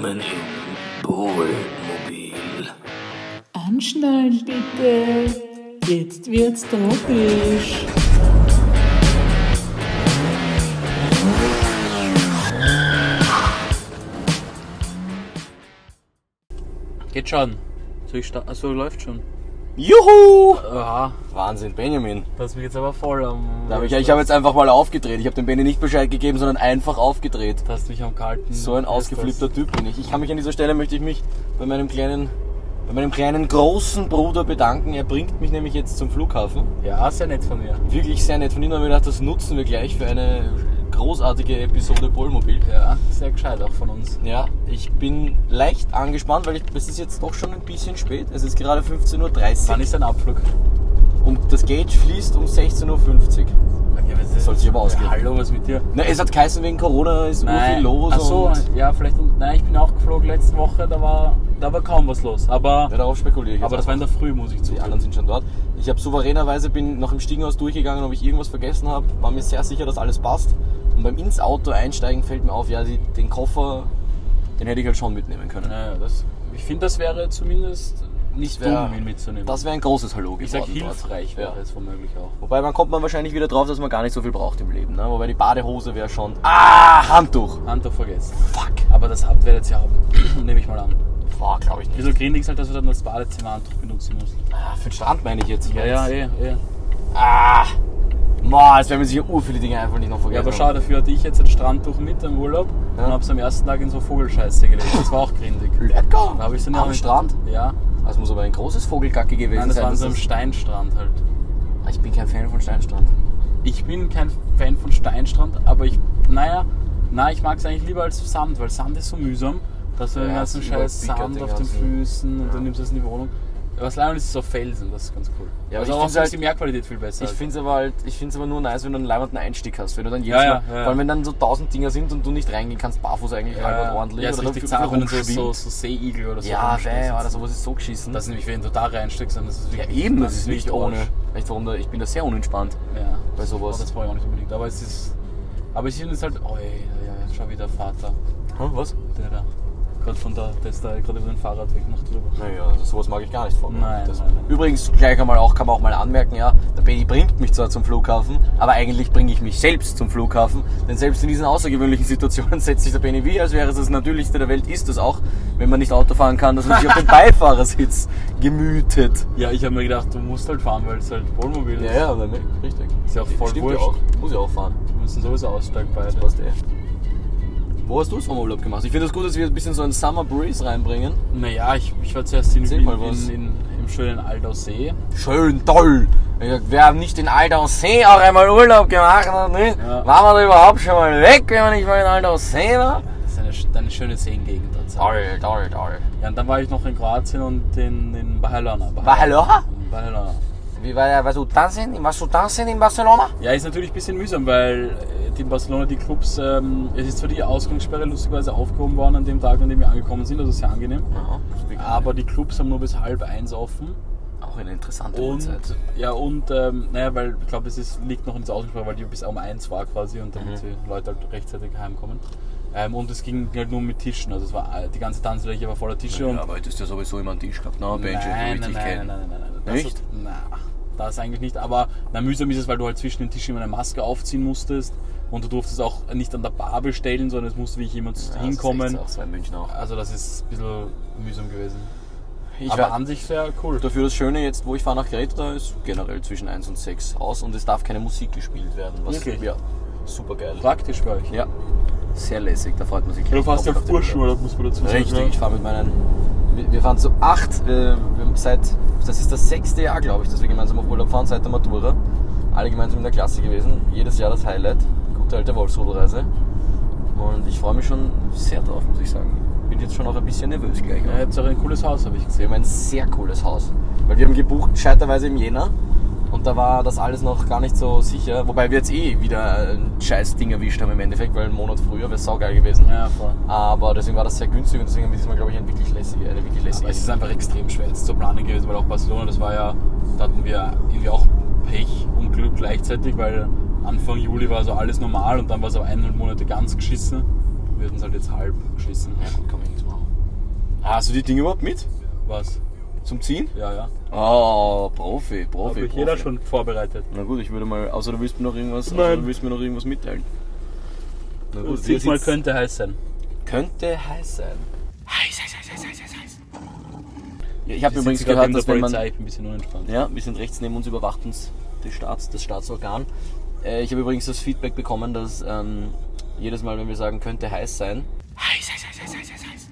Willkommen im Bohlmobil. Anschnallen bitte. Jetzt wird's tropisch. Geht schon. Starten? Achso, läuft schon. Juhu! Aha, Wahnsinn, Benjamin. das mich jetzt aber voll am. Da hab ich ich habe jetzt einfach mal aufgedreht. Ich habe dem Benny nicht Bescheid gegeben, sondern einfach aufgedreht. Das hast mich am kalten. So ein ausgeflippter Typ bin ich. Ich kann mich an dieser Stelle möchte ich mich bei meinem kleinen bei meinem kleinen großen Bruder bedanken. Er bringt mich nämlich jetzt zum Flughafen. Ja, sehr nett von mir. Wirklich sehr nett von ihm. Da haben wir gedacht, das nutzen wir gleich für eine großartige Episode Polmobil. Ja, sehr gescheit auch von uns. Ja, ich bin leicht angespannt, weil ich, es ist jetzt doch schon ein bisschen spät. Es ist gerade 15.30 Uhr Wann ist dein Abflug? und das Gate fließt um 16.50 Uhr. Das soll sich aber ausgehen. Hallo, was mit dir? Na, es hat geheißen, wegen Corona ist nur viel los. Ach so, ja, vielleicht. Nein, ich bin auch geflogen letzte Woche, da war, da war kaum was los. Aber, ja, darauf spekuliere ich aber das war in der Früh, muss ich Die zugeben. anderen sind schon dort. Ich habe souveränerweise bin noch im Stiegenhaus durchgegangen, ob ich irgendwas vergessen habe. War mir sehr sicher, dass alles passt. Und beim ins Auto einsteigen fällt mir auf, ja, die, den Koffer, den hätte ich halt schon mitnehmen können. Naja, das, ich finde, das wäre zumindest nicht wär- dumm, ihn mitzunehmen. Das wäre ein großes Hallo ich sag geworden dort. hilfreich wäre Ja. es womöglich auch. Wobei man kommt man wahrscheinlich wieder drauf, dass man gar nicht so viel braucht im Leben. Ne? Wobei die Badehose wäre schon. Ah, Handtuch! Handtuch vergessen. Fuck! Aber das habt werdet ihr haben, nehme ich mal an. Boah, glaube ich nicht. bisschen grindig ist halt, dass du dann das Badezimmerhandtuch benutzen musst. Ah, für den Strand meine ich jetzt. Ich Ja, mein ja, jetzt- eh, eh. Ah! Boah, jetzt werden wir sicher ur viele Dinge einfach nicht noch Ja, vergessen. aber schau, dafür hatte ich jetzt ein Strandtuch mit im Urlaub Ja. und hab's am ersten Tag in so Vogelscheiße gelegt. Das war auch grindig. Lecker! Da habe ich dann ja Am Strand? Ja. Das muss aber ein großes Vogelgacke gewesen Nein, das sein. war an dass so einem das- Steinstrand halt. Ah, Ich bin kein Fan von Steinstrand. Ich bin kein Fan von Steinstrand, aber ich, naja, na, ich mag es eigentlich lieber als Sand, weil Sand ist so mühsam, dass du Ja, den es ganzen scheiß Sand auf den Füßen und Ja. du nimmst das in die Wohnung. Was leider ist, ist so Felsen, das ist ganz cool. Ja, aber also ich auch halt- die Mehrqualität viel besser. Ich halt. finde es aber halt, ich find's aber nur nice, wenn du einen leibenden Einstieg hast. Wenn du dann jedes Ja, ja, Mal, ja, ja. vor allem wenn dann so tausend Dinger sind und du nicht reingehen kannst, barfuß eigentlich halb ordentlich. Ja, ist oder richtig zart, wenn so, so, so Seeigel oder so. Ja, weh, Alter, sowas ist so geschissen. Das ist nämlich, wenn du da reinsteckst, dann ist es ja, wirklich. eben, dann das ist nicht ohne. Du, warum da, ich bin da sehr unentspannt. Ja, Bei sowas. Oh, das brauche ich auch nicht unbedingt. Aber es ist. Aber ich finde es halt. Oh, ja, ja, schau wieder Vater. Hm, was? Der da. Gerade von da, der ist da gerade über den Fahrradweg noch drüber. Naja, also sowas mag ich gar nicht von. Nein, das, nein, nein. Übrigens, gleich einmal auch, kann man auch mal anmerken, ja, der Benny bringt mich zwar zum Flughafen, aber eigentlich bringe ich mich selbst zum Flughafen, denn selbst in diesen außergewöhnlichen Situationen setzt sich der Benny wie, als wäre es das Natürlichste der Welt, ist es auch, wenn man nicht Auto fahren kann, dass man sich auf den Beifahrersitz gemütet. Ja, ich habe mir gedacht, du musst halt fahren, weil es halt Wohnmobil ist. Ja, ja, richtig. Ist ja auch voll Stimmt wurscht. ja auch. Muss ja auch fahren. Wir müssen sowieso aussteigen beide. Passt eh. Wo hast du Sommerurlaub gemacht? Ich finde es gut, dass wir ein bisschen so einen Summer Breeze reinbringen. Naja, ich, ich war zuerst in, in, in, in, im schönen Aldausee. Schön, toll. Wir haben nicht in Aldaussee auch einmal Urlaub gemacht, oder nicht? Ja. Waren wir da überhaupt schon mal weg, wenn wir nicht mal in Aldaussee waren? Das ist eine, eine schöne Seengegend. Toll, toll, toll. Ja, und dann war ich noch in Kroatien und in, in Barcelona. Barcelona? Barcelona. Wie war was du tanzen? Was du tanzen in Barcelona? Ja, ist natürlich ein bisschen mühsam, weil in Barcelona die Clubs, ähm, es ist zwar die Ausgangssperre lustigerweise aufgehoben worden an dem Tag, an dem wir angekommen sind, also sehr angenehm. Ja, Aber die Clubs haben nur bis halb eins offen. auch eine interessante Und, Uhrzeit. ja, und, ähm, naja, weil ich glaube, es ist, liegt noch in der Ausgangssperre, weil die bis um eins war quasi und damit die Leute halt rechtzeitig heimkommen. Ähm, und es ging halt nur mit Tischen, also es war äh, die ganze Tanzfläche war voller Tische und Ja, aber hättest du ja sowieso immer einen Tisch gehabt, ne? Benji, Nein, nein, nein, nein, nein, nein, nein, nein. Das Nicht? Ist, na, das eigentlich nicht. Aber na, mühsam ist es, weil du halt zwischen den Tischen immer eine Maske aufziehen musstest und du durftest auch nicht an der Bar bestellen, sondern es musste wirklich jemand Ja, hinkommen. Das ist auch so in München auch. Also das ist ein bisschen mühsam gewesen. Ich Aber war- an sich sehr cool. Dafür das Schöne jetzt, wo ich fahre nach Kreta, ist generell zwischen 1 und 6 aus und es darf keine Musik gespielt werden. Was, Wirklich? Ja, super geil. Praktisch bei euch. Ja, sehr lässig, da freut man sich. Du fährst ja auf das muss man dazu sagen. Richtig, ja. ich fahre mit meinen. wir- fahren zu acht, äh, wir seit. Das ist das sechste Jahr, glaube ich, dass wir gemeinsam auf Urlaub fahren, seit der Matura. Alle gemeinsam in der Klasse gewesen. Jedes Jahr das Highlight. Gute alte Wolfsrudelreise. Und ich freue mich schon sehr drauf, muss ich sagen. Bin jetzt schon auch ein bisschen nervös gleich. Ja, ihr habt auch ein cooles Haus, habe ich Wir gesehen. haben ein sehr cooles Haus. Weil wir haben gebucht, scheiterweise im Jänner. Und da war das alles noch gar nicht so sicher. Wobei wir jetzt eh wieder ein scheiß Ding erwischt haben im Endeffekt, weil einen Monat früher wäre es saugeil gewesen. Ja, voll. Aber deswegen war das sehr günstig und deswegen haben wir diesmal, glaube ich, eine wirklich lässige, eine wirklich lässige. Aber es ist einfach extrem schwer jetzt zu planen gewesen, weil auch Barcelona, das war ja, da hatten wir irgendwie auch Pech und Glück gleichzeitig, weil Anfang Juli war so alles normal und dann war es aber eineinhalb Monate ganz geschissen. würden es halt jetzt halb schließen. Ja gut, kann man nichts machen. Hast du die Dinge überhaupt mit? Was? Zum Ziehen? Ja, ja. Oh, Profi, Profi. Habe ich jeder schon vorbereitet. Na gut, ich würde mal, außer du willst mir noch irgendwas, Nein. du willst mir noch irgendwas mitteilen. Na Und wir diesmal könnte heiß sein. könnte heiß sein. Heiß, heiß, heiß, heiß, heiß, heiß, heiß. Ja, ich habe Wir übrigens gehört, dass wenn man Polizei, ich bin ein bisschen unentspannt. Ja, wir sind rechts neben uns überwacht uns des Staats, das Staatsorgan. Äh, ich habe übrigens das Feedback bekommen, dass ähm, jedes Mal, wenn wir sagen, könnte heiß sein, heiß, heiß, heiß, heiß, heiß, heiß, heiß,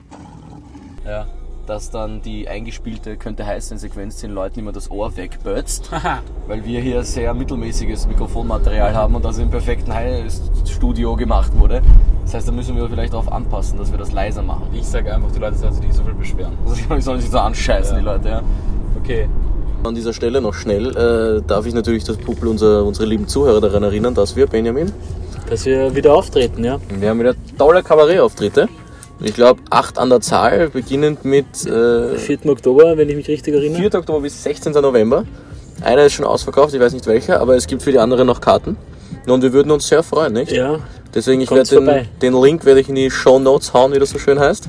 Ja. dass dann die eingespielte könnte heiß sein Sequenz den Leuten immer das Ohr wegbötzt, weil wir hier sehr mittelmäßiges Mikrofonmaterial haben und das im perfekten Studio gemacht wurde. Das heißt, da müssen wir vielleicht darauf anpassen, dass wir das leiser machen. Ich sage einfach, die Leute sollen sich nicht so viel beschweren. Also die sollen sich so anscheißen, Ja. die Leute, ja. Okay. An dieser Stelle noch schnell äh, darf ich natürlich das Publikum, unser, unsere lieben Zuhörer daran erinnern, dass wir, Benjamin, Dass wir wieder auftreten, ja. wir haben wieder tolle Kabarettauftritte. Ich glaube, acht an der Zahl, beginnend mit äh, 4. Oktober, wenn ich mich richtig erinnere. 4. Oktober bis 16. November. Einer ist schon ausverkauft, ich weiß nicht welcher, aber es gibt für die anderen noch Karten. Und wir würden uns sehr freuen, nicht? Ja, Deswegen, ich werde den, den Link werde ich in die Show Notes hauen, wie das so schön heißt.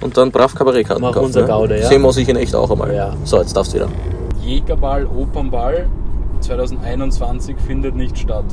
Und dann brav Kabarettkarten kaufen. unser ne? Gaude, ja. Sehen muss ich in echt auch einmal. Ja. So, jetzt darfst du wieder. Jägerball, Opernball 2021 findet nicht statt.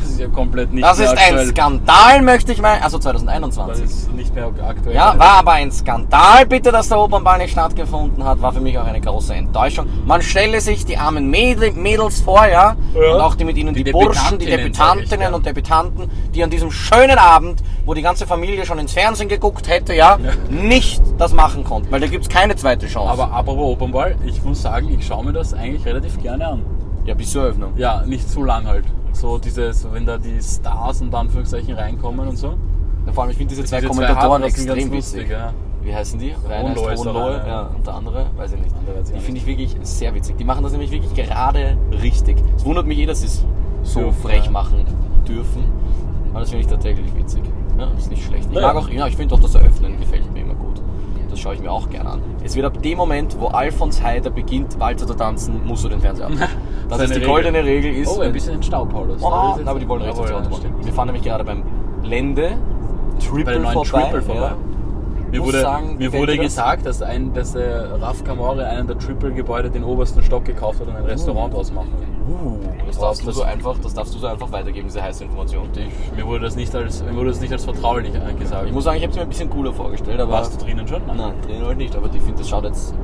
Das ist ja komplett nicht Das mehr ist ein aktuell. Skandal, möchte ich meinen. Also Das 2021. ist nicht mehr aktuell. Ja, war aber ein Skandal, bitte, dass der Opernball nicht stattgefunden hat. War für mich auch eine große Enttäuschung. Man stelle sich die armen Mädel, Mädels vor, ja? Ja. Und auch die mit ihnen, die, Die Burschen, die Debütantinnen, ja. und Debütanten, die an diesem schönen Abend, wo die ganze Familie schon ins Fernsehen geguckt hätte, ja, nicht das machen konnten. Weil da gibt's keine zweite Chance. Aber apropos Opernball, ich muss sagen, ich schaue mir das eigentlich relativ gerne an. ja, bis zur Eröffnung. Ja, nicht zu lang halt. So dieses, wenn da die Stars und Anführungszeichen reinkommen und so. Vor allem, ich finde diese zwei Diese Kommentatoren sind extrem witzig. ja. Wie heißen die? Rainer Hohenlohe der Hohenlohe, ja. ja. Und der andere, weiß ich nicht. Die finde ich wirklich sehr witzig. Die machen das nämlich wirklich gerade richtig. Es wundert mich eh, dass sie es so Dürfen, frech ja. machen dürfen. Aber das finde ich tatsächlich witzig. Ja, ist nicht schlecht. Ich mag auch, ja, ich finde auch das Eröffnen gefällt mir immer gut. Das schaue ich mir auch gerne an. Es wird ab dem Moment, wo Alfons Heider beginnt, Walzer zu tanzen, musst du den Fernseher abmachen. Das ist die Regel. goldene Regel. Ist, Oh, ein bisschen in Stau, Paulus. Oh, aber die wollen rechts auf die stimmt. Wir fahren nämlich gerade beim Lende Triple Bei vorbei. Triple vorbei. Ja. Mir wurde, sagen, mir wurde gesagt, dass, ein, dass der Raf Kamore einen der Triple-Gebäude den obersten Stock gekauft hat und ein Restaurant draus machen will. Uh, das Wow, darfst, du das- so einfach, das darfst du so einfach weitergeben, diese heiße Information. Ich, mir, wurde das nicht als, mir wurde das nicht als vertraulich angesagt. Ich muss sagen, ich habe es mir ein bisschen cooler vorgestellt, aber. Warst du drinnen schon? Nein, drin halt nicht, aber ich finde, das schaut jetzt.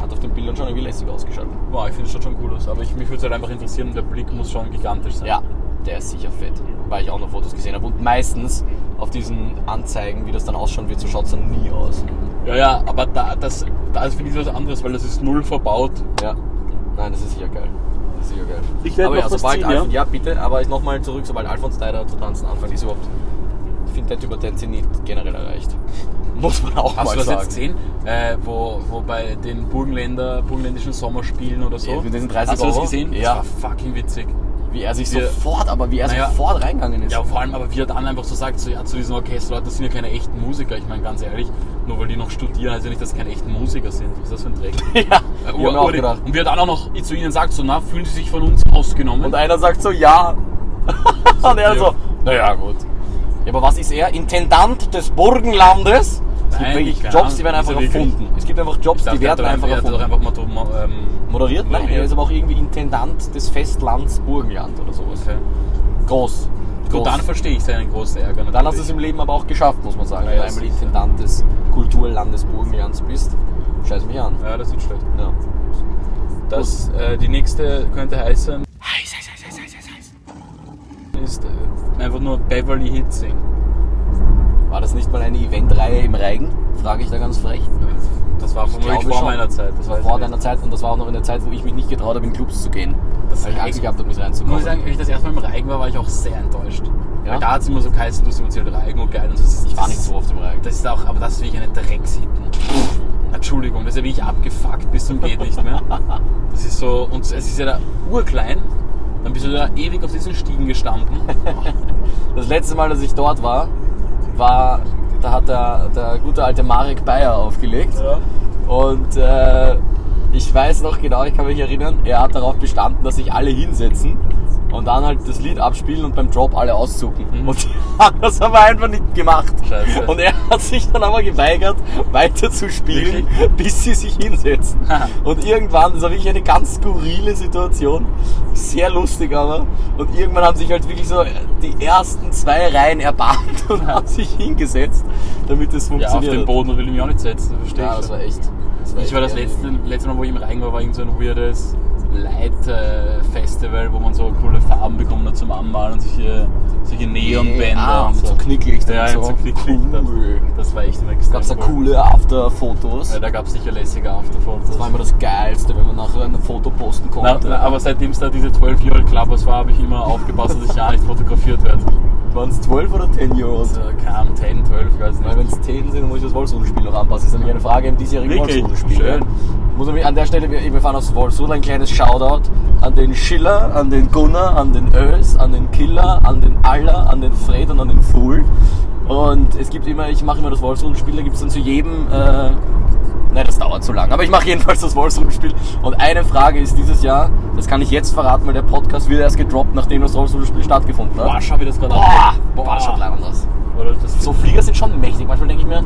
Hat auf den Bildern schon irgendwie lässig ausgeschaut. Boah, ich finde es schon cool aus. Aber ich, mich würde es halt einfach interessieren, der Blick muss schon gigantisch sein. Ja, der ist sicher fett. Weil ich auch noch Fotos gesehen habe. Und meistens auf diesen Anzeigen, wie das dann ausschauen wird, so schaut es dann nie aus. Ja, ja, aber da, das, das finde ich was anderes, weil das ist null verbaut. Ja. Nein, das ist sicher geil. Das ist sicher geil. Ich werd aber noch ja, sobald ziehen, Alfons, ja? ja? bitte, aber ich nochmal zurück, sobald Alfons Deider zu tanzen anfängt, ist überhaupt. Ich finde, der Typ hat den Zenit generell erreicht. Muss man auch Hast mal du das sagen. jetzt gesehen? Äh, wo, wo bei den Burgenländer, burgenländischen Sommerspielen oder so? Ja, mit diesen 30 Hast du das Euro? gesehen? Ja. Das war fucking witzig. Wie er sich Wir- sofort, aber wie er Naja. sofort reingegangen ist. Ja, vor allem, aber wie er dann einfach so sagt, so, ja, zu diesen Orchester, Leute, das sind ja keine echten Musiker. Ich meine, ganz ehrlich, nur weil die noch studieren, heißt ja nicht, dass sie keine echten Musiker sind. Was ist das für ein Dreck? ja, Äh, auch Ur- gedacht. Und wie er dann auch noch zu ihnen sagt, so, na, fühlen sie sich von uns ausgenommen? Und einer sagt so, ja. Und er so, naja, gut. Ja, aber was ist er? Intendant des Burgenlandes? Gibt wirklich Jobs, die werden einfach er erfunden. Es gibt einfach Jobs, die werden er einfach er erfunden. einfach ähm, Moderiert? Nein, er ist aber auch irgendwie Intendant des Festlands Burgenland oder sowas. Groß. Gut, dann verstehe ich seinen großen Ärger. Dann hast du natürlich. es im Leben aber auch geschafft, muss man sagen. Ja, Wenn du einmal. Intendant des Kulturlandes Burgenlands bist. Scheiß mich an. Ja, das ist schlecht. Ja. Das, äh, die nächste könnte heißen, Heiß, heiß, heiß, heiß, heiß, heiß, ist äh, einfach nur Beverly Hills Sing. War das nicht mal eine Eventreihe im Reigen? Frage ich da ganz frech. Das war vermutlich vor schon. meiner Zeit. Das war vor deiner. Zeit und das war auch noch in der Zeit, wo ich mich nicht getraut habe, in Clubs zu gehen. Das weil ich Angst gehabt habe, Muss reinzukommen. ich sagen, als ich das erste Mal im Reigen war, war ich auch sehr enttäuscht. Ja? Weil da hat es immer so geheißen, du bist halt Reigen und geil und so. Das ich war nicht so oft im Reigen. Das ist auch, aber das ist wirklich eine Dreckshitten. Entschuldigung, das ist ja wirklich abgefuckt bis zum geht nicht mehr. Das ist so, und es ist ja da urklein, dann bist du da ewig auf diesen Stiegen gestanden. Das letzte Mal, dass ich dort war, war, da hat der, der gute alte Marek Bayer aufgelegt. Und äh, ich weiß noch genau, ich kann mich erinnern, er hat darauf bestanden, dass sich alle hinsetzen. Und dann halt das Lied abspielen und beim Drop alle auszucken. Mhm. Und die haben das aber einfach nicht gemacht. Scheiße. Und er hat sich dann aber geweigert, weiter zu spielen, bis sie sich hinsetzen. und irgendwann, das war wirklich eine ganz skurrile Situation, sehr lustig aber. Und irgendwann haben sich halt wirklich so die ersten zwei Reihen erbarmt und haben sich hingesetzt, damit es Ja, auf funktioniert. den Boden will ich mich auch nicht setzen, verstehe Ja, ich das schon. war echt. Das Ich war das letzte, letzte Mal, wo ich im Rhein war, war irgend so ein weirdes Light-Festival, wo man so coole Farben bekommen hat zum Anmalen und solche, solche Neonbänder Ah, und so. so Knicklichter Ja, und so. so Knicklichter. Cool. Das war echt immer extrem Gab's da cool. coole After-Fotos? Ja, da gab es sicher lässige Afterfotos. Das war immer das Geilste, wenn man nachher ein Foto posten Na, konnte. na, aber seitdem es da diese 12 Year Old Clubbers war, habe ich immer aufgepasst, dass ich ja nicht fotografiert werde. Waren es 12 oder 10 Euro? Also, Ahnung, 10, 12, ich weiß Weil nicht. wenn es 10 sind, dann muss ich das Wolfsrudelspiel noch anpassen. Das ist nämlich eine Frage im diesjährigen? Wolfsrudelspiel. Schön. Ja. Muss nämlich an der Stelle, wir, wir fahren aufs Wolfsrudel, ein kleines Shoutout an den Schiller, an den Gunnar, an den Ös, an den Killer, an den Aller, an den Fred und an den Fool. Und es gibt immer, ich mache immer das Wolfsrudelspiel, da gibt es dann zu jedem, äh, nein, das dauert zu lang, aber ich mache jedenfalls das Wolfsrudelspiel. Und eine Frage ist dieses Jahr, das kann ich jetzt verraten, weil der Podcast wird erst gedroppt, nachdem das Wolfsrudelspiel stattgefunden hat. Boah, schau wie das gerade Boah, Boah. boah, schaut leider das So Flieger sind schon mächtig. Manchmal denke ich mir,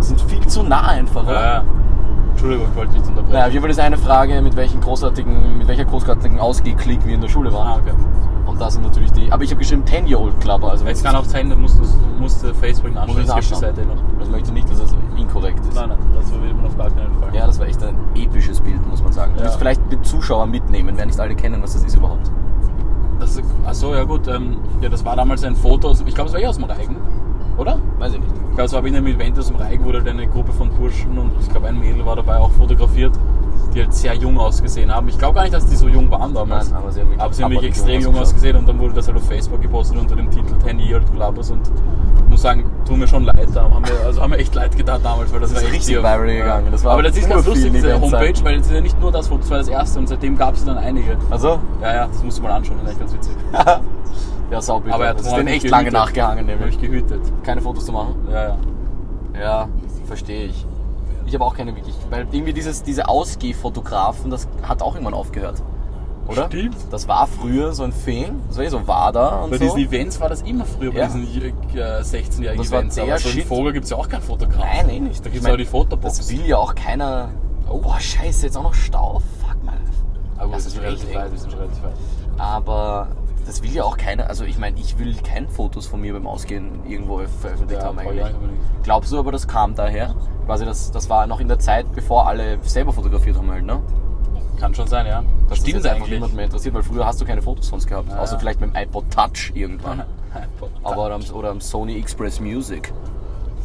sind viel zu nah einfach. Oder? Ja, ja. Entschuldigung, ich wollte nicht unterbrechen. Naja, jeden Fall ist eine Frage, mit welchen großartigen, mit welcher großartigen Ausgeklick wir in der Schule waren. Ah, okay. Und da sind natürlich die. Aber ich habe geschrieben 10-Year-Old Club, also Jetzt kann auch sein, du musst, du musst Facebook Muss nachschauen, ich es gibt die nachschauen. Seite noch. Also ich möchte nicht, dass das inkorrekt ist. Nein, nein, das will man auf gar keinen Fall. Ja, das war echt ein episches Bild, muss man sagen. Du Ja. musst vielleicht den Zuschauer mitnehmen, wer nicht alle kennen, was das ist überhaupt. Das, achso, ja gut, ähm, ja, das war damals ein Foto, ich glaube, es war eh aus dem Reigen, oder? Weiß ich nicht. Ich glaube, es war bei einem Event aus dem Reigen, wo halt eine Gruppe von Burschen und ich glaube, ein Mädel war dabei auch fotografiert, die halt sehr jung ausgesehen haben. Ich glaube gar nicht, dass die so jung waren damals. Nein, aber sie haben wirklich aber sie haben wirklich extrem jung ausgesehen und dann wurde das halt auf Facebook gepostet unter dem Titel 10 Year Old Clubbers und ich muss sagen, tut mir schon leid, da haben wir, also haben wir echt leid getan damals, weil das, Das war echt richtig viral gegangen. Das war aber das ist ganz lustig, diese Homepage, weil es ist ja nicht nur das Foto, das war das erste und seitdem gab es dann einige. Also? Ja, ja, das musst du mal anschauen, das ist echt ganz witzig. ja, saubitter. Aber er hat das ist den echt mich lange gehütet. nachgehangen, Habe nämlich. ich gehütet. Keine Fotos zu machen. Ja, ja. Ja, verstehe ich. Ich habe auch keine wirklich. Weil irgendwie dieses, diese Ausgehfotografen, das hat auch irgendwann aufgehört. Oder? Stimmt. Das war früher so ein Thing. Das war eh so WADA und Bei so. diesen Events war das immer früher, bei Ja. diesen äh, 16-jährigen Das war Events. der Aber so im Vogel gibt es ja auch keinen Fotograf. Nein, eh nicht. Da gibt es mein, auch die Fotobox. Das will ja auch keiner. Oh, boah, scheiße, jetzt auch noch Stau. Fuck mal. Aber das ist weit, wir sind relativ weit. Aber das will ja auch keiner. Also ich meine, ich will keine Fotos von mir beim Ausgehen irgendwo veröffentlicht Ja, haben eigentlich. Glaubst du aber, das kam daher? Quasi das, das war noch in der Zeit, bevor alle selber fotografiert haben halt, ne? Kann schon sein, ja. Das Stimmt jetzt einfach niemand mehr interessiert, weil früher hast du keine Fotos sonst gehabt. Ja, Außer ja. vielleicht mit dem iPod Touch irgendwann. Aber Aber am, oder am Sony Express Music.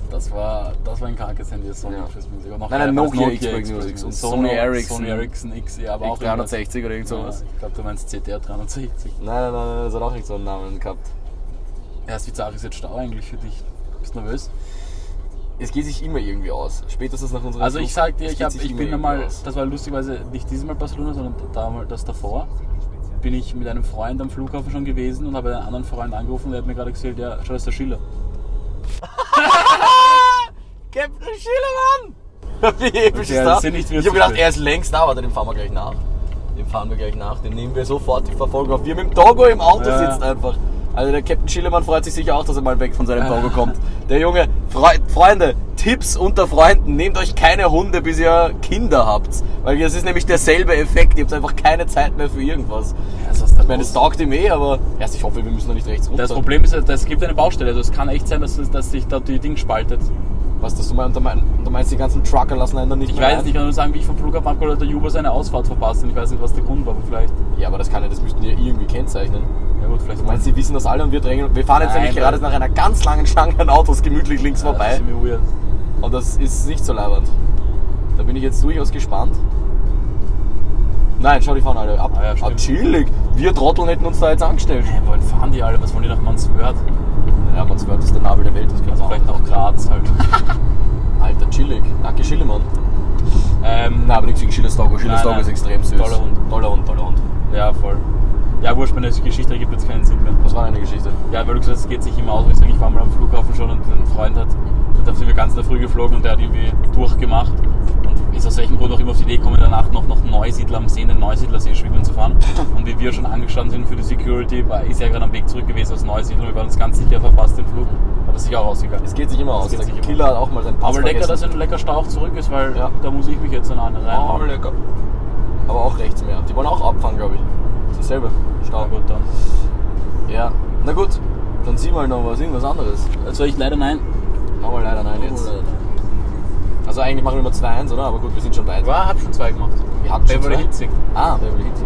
Das war, das war ein krankes Handy, das Sony Ja. Express Music. Und noch Nein, nein, damals Nokia Express Music und Sony Ericsson. Sony Ericsson X, ja, aber auch irgendwas. 360 oder irgend sowas. Ja, ich glaube, du meinst CTR 360. Nein, nein, nein, nein, das hat auch nicht so einen Namen gehabt. Erst wie zart ist jetzt Stau eigentlich für dich? Bist du nervös? Es geht sich immer irgendwie aus. Spätestens nach unserer Also ich sag dir, ich, hab, ich bin einmal, aus. das war lustigerweise nicht dieses Mal Barcelona, sondern damals das davor, bin ich mit einem Freund am Flughafen schon gewesen und habe einen anderen Freund angerufen und der hat mir gerade gesagt, ja, schau, ist der Schiller. Captain Schillemann! Wie episch Okay, ist das das? sind ich zu habe gedacht, er ist längst da, warte, den fahren wir gleich nach. Den fahren wir gleich nach, den nehmen wir sofort, die Verfolgung auf. Wie er mit dem Togo im Auto Ja. sitzt einfach. Also der Captain Schillemann freut sich sicher auch, dass er mal weg von seinem Togo kommt. Der Junge, Fre Freunde, Tipps unter Freunden, nehmt euch keine Hunde, bis ihr Kinder habt. Weil das ist nämlich derselbe Effekt, ihr habt einfach keine Zeit mehr für irgendwas. Ja, was ist da Ich meine, es taugt ihm eh, aber erst ich hoffe, wir müssen da nicht rechts runter. Das Problem ist, es gibt eine Baustelle, also es kann echt sein, dass, dass sich da die Ding spaltet. Was, dass du meinst, du meinst, du meinst, die ganzen Trucker lassen einen dann nicht Ich weiß rein? es nicht, ich kann nur sagen, wie ich vom Flughafen abgeholt der Juba seine Ausfahrt verpasst und ich weiß nicht, was der Grund war, aber vielleicht, Ja, aber das kann ja, das müssten die ja irgendwie kennzeichnen. Ja gut, vielleicht meinst, sie wissen das alle und wir drängen. Wir fahren jetzt Nein, nämlich weil- gerade nach einer ganz langen Schlange an Autos gemütlich links Ja, Das vorbei. ist irgendwie weird. Und das ist nicht so leibend. Da bin ich jetzt durchaus gespannt. Nein, schau, die fahren alle ab. Ah ja, ah, chillig. Wir Trotteln hätten uns da jetzt angestellt. Hey, wohin fahren die alle? Was wollen die nach Manswörth? Ja, man hört, das ist der Nabel der Welt. Das Also vielleicht nach Graz halt. Alter, chillig. Danke, Schillemann. ähm, Nein, aber nichts gegen Schilles Doggo. Schilles Nein, Doggo nein. ist extrem süß. Toller Hund. Toller Hund, toller Hund. Ja, voll. Ja, wurscht, meine Geschichte ergibt jetzt keinen Sinn mehr. Was war deine Geschichte? Ja, weil du gesagt hast, es geht sich immer aus. Und Ich sage, ich war mal am Flughafen schon und ein Freund hat, da sind wir ganz in der Früh geflogen und der hat irgendwie durchgemacht und ist aus welchem Grund auch immer auf die Idee gekommen, danach noch nach Neusiedler am See, in den Neusiedlersee schwimmen zu fahren. Und wie wir schon angestanden sind für die Security, war, ist er gerade am Weg zurück gewesen aus Neusiedler. Wir waren uns ganz sicher verpasst den Flug, aber sicher auch ausgegangen. Es geht sich immer aus. geht Der Killer hat auch mal seinen Pass Aber lecker, dass vergessen. ein lecker Stau auch zurück ist, weil Ja. da muss ich mich jetzt an eine rein. Oh, lecker. Aber auch rechts mehr. Die wollen auch abfahren, glaube ich. Dasselbe. Na Stau. gut, dann. Ja. Na gut, dann sieh mal noch was, irgendwas anderes. Also ich leider nein. Machen wir leider nein jetzt. Also eigentlich machen wir immer 2-1, oder? Aber gut, wir sind schon weit. Ja, hab schon zwei gemacht. Wir hatten schon Beverly. Hitzig. Ah, Beverly Hills.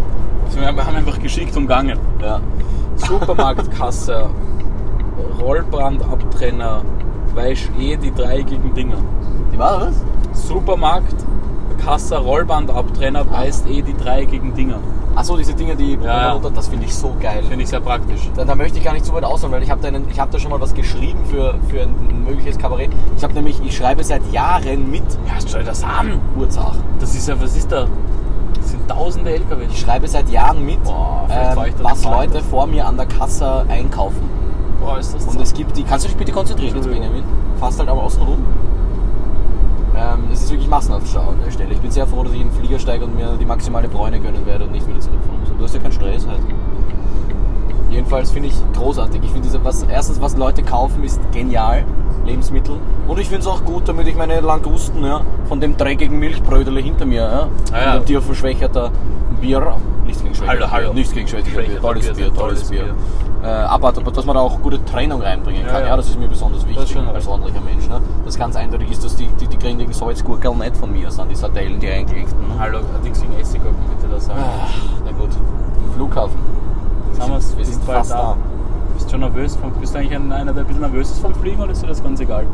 Also wir haben einfach geschickt umgangen. Ja. Supermarktkasse, Rollbrandabtrenner, weißt eh die dreieckigen Dinger. Die war was? Supermarkt, Kasse, Rollbandabtrenner, weißt eh die dreieckigen Dinger. Achso, diese Dinge, die Ja, ja. das finde ich so geil. Finde ich sehr praktisch. Da, da möchte ich gar nicht zu weit ausholen, weil ich habe da, einen- ich hab da schon mal was geschrieben für, für ein mögliches Kabarett. Ich habe nämlich, ich schreibe seit Jahren mit Ja, schau dir das an. Urzach. Das ist ja, was ist da? Das sind tausende LKW. Ich schreibe seit Jahren mit, Boah, ähm, was. Leute vor mir an der Kasse einkaufen. Boah, ist das Und es gibt die. Kannst du dich bitte konzentrieren jetzt. Benjamin? Fast halt aber außen rum. Ähm, es ist wirklich massenhaft Stau an der Stelle. Ich bin sehr froh, dass ich in den Flieger steige und mir die maximale Bräune gönnen werde und nicht wieder zurückfahren muss. Du hast ja keinen Stress halt. Jedenfalls finde ich großartig. Ich finde diese, was erstens was Leute kaufen, ist genial. Lebensmittel. Und ich finde es auch gut, damit ich meine Langusten ja, von dem dreckigen Milchbrödel hinter mir, ja, Ah ja. von dem tierverschwächerter Bier, nichts gegen Schwächer, Hallo, hallo. nichts gegen Schwächer, Bier, tolles Bier, Bier, tolles tolles Bier. Äh, aber, aber dass man da auch gute Trennung reinbringen kann, Ja, ja, ja. das ist mir besonders wichtig als ordentlicher Mensch. Ne? Das ganz eindeutig ist, dass die, die, die grindigen Salzgurkeln nicht von mir sind, die Sardellen, die eingelegten. Hallo, allerdings wegen Essiggurken bitte das sagen. Ah, na gut, Flughafen. Haben wir's, wir sind fast da. Bist du schon nervös? vom- Bist du eigentlich ein- einer, der ein bisschen nervös ist vom Fliegen oder ist dir das ganz egal?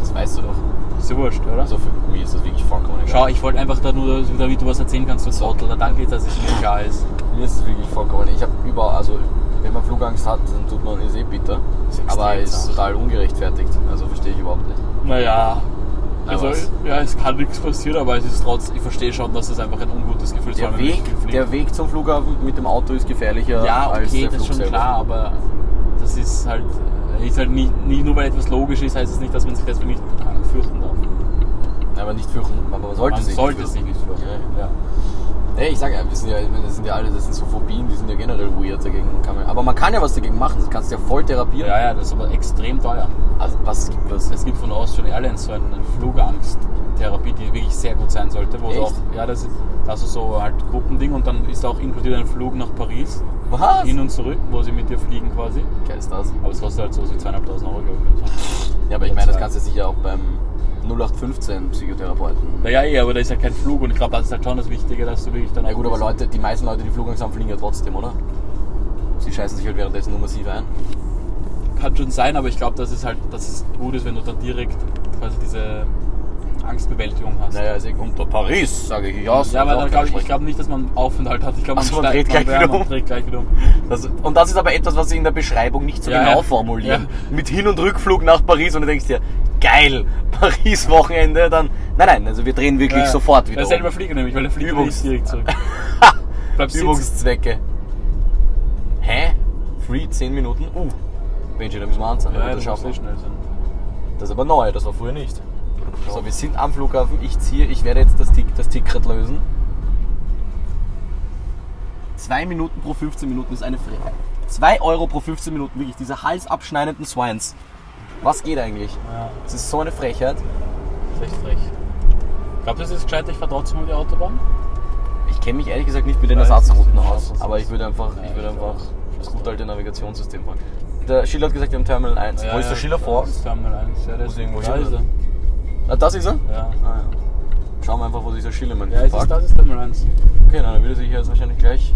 Das weißt du doch. Ist ja wurscht, oder? Also für mich ist das wirklich vollkommen egal. Schau, ich wollte einfach da nur, damit du was erzählen kannst, du Trottel. Danke, dass es mir klar ist. Mir ist es wirklich vollkommen. Ich habe überall, also wenn man Flugangst hat, dann tut man ist eh bitter. Ist aber ist zart. total ungerechtfertigt. Also verstehe ich überhaupt nicht. Naja. Na, Also, ja, es kann nichts passieren, aber es ist trotzdem, ich verstehe schon, dass es einfach ein ungutes Gefühl ist. Der Weg, der Weg zum Flughafen mit dem Auto ist gefährlicher Ja, als okay, der das ist schon selber. klar, aber das ist halt, ist halt nicht, nicht nur weil etwas logisch ist, heißt es nicht, dass man sich deswegen nicht fürchten darf. Aber nicht fürchten, aber man sollte man sich sollte nicht sich nicht fürchten. Ja, Ja. Nee, ich sag ja, wir sind ja, das sind ja alle, das sind so Phobien, die sind ja generell weird dagegen. Man, aber man kann ja was dagegen machen, das kannst du ja voll therapieren. ja, ja, das ist aber extrem teuer. Also, was gibt was? Es gibt von Austrian Airlines so eine Flugangsttherapie, die wirklich sehr gut sein sollte. Wo du Echt? auch, ja, das ist, das ist so halt Gruppending und dann ist auch inkludiert ein Flug nach Paris. Was? Hin und zurück, wo sie mit dir fliegen quasi. Geil ist das. Aber es kostet halt so wie 2.500 Euro, glaube ich. Ja, aber ich meine, das kannst du sicher auch beim 0815 Psychotherapeuten. Naja, eh, aber da ist ja kein Flug und ich glaube, das ist halt schon das Wichtige, dass du wirklich dann Ja gut, aber. Leute, die meisten Leute, die Flugangst haben, fliegen ja trotzdem, oder? Sie scheißen sich halt währenddessen nur massiv ein. Kann schon sein, aber ich glaube, dass es halt, dass es gut ist, wenn du dann direkt quasi diese Angstbewältigung hast. Naja, eh unter Paris, sage ich. Ja, ja, aber dann glaube ich, ich glaube nicht, dass man Aufenthalt hat. Ich glaube, Ach so, man dreht gleich wieder man um. dreht gleich wieder um. Das, und das ist aber etwas, was sie in der Beschreibung nicht so Ja, genau ja. formulieren. Ja. Mit Hin- und Rückflug nach Paris und du denkst dir, geil, Paris-Wochenende, dann. Nein, nein, also wir drehen wirklich Ja. sofort wieder. Ja, selber Flieger nämlich, weil der Flieger Übungs- direkt zurück. Übungszwecke. Hä? Free 10 Minuten? Uh. Benji, da müssen wir anzahlen. Ja, das das, schnell sein. das ist aber neu, das war früher nicht. So, wir sind am Flughafen. Ich ziehe, ich werde jetzt das, Tick, das Ticket lösen. 2 Minuten pro 15 Minuten ist eine Frechheit. 2 Euro pro 15 Minuten, wirklich, diese halsabschneidenden Swines. Was geht eigentlich? Ja, Das ist so eine Frechheit. ist echt frech. Glaubst du, es ist gescheit, ich fahre trotzdem über die Autobahn? Ich kenne mich ehrlich gesagt nicht mit den Ersatzrouten aus, aber ich würde einfach, Ja, ich würde einfach das gute alte Navigationssystem fahren. Der Schiller hat gesagt, wir haben Terminal 1. Wo ist der Schiller vor? Das ist Terminal 1. Ja, der Muss ist irgendwo da hin, ist er. Ah, das ist er? Ja. Ah, ja. Schauen wir einfach, wo dieser Schillermann Ja, es ist, parkt. das ist Terminal 1. Okay, na, dann würde sich jetzt wahrscheinlich gleich.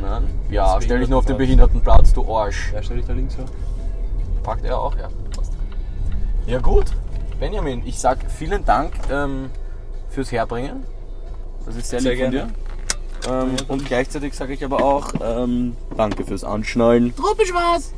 Nein. Ja, Das stell dich nur auf den Behindertenplatz. Behindertenplatz, du Arsch. Ja, stell dich da links vor. Parkt er auch? Ja, passt. Ja, gut. Benjamin, ich sag vielen Dank ähm, fürs Herbringen. Das ist sehr, Sehr lieb von gerne. dir. Ähm, und gleichzeitig sage ich aber auch ähm, danke fürs Anschnallen. Truppe Spaß!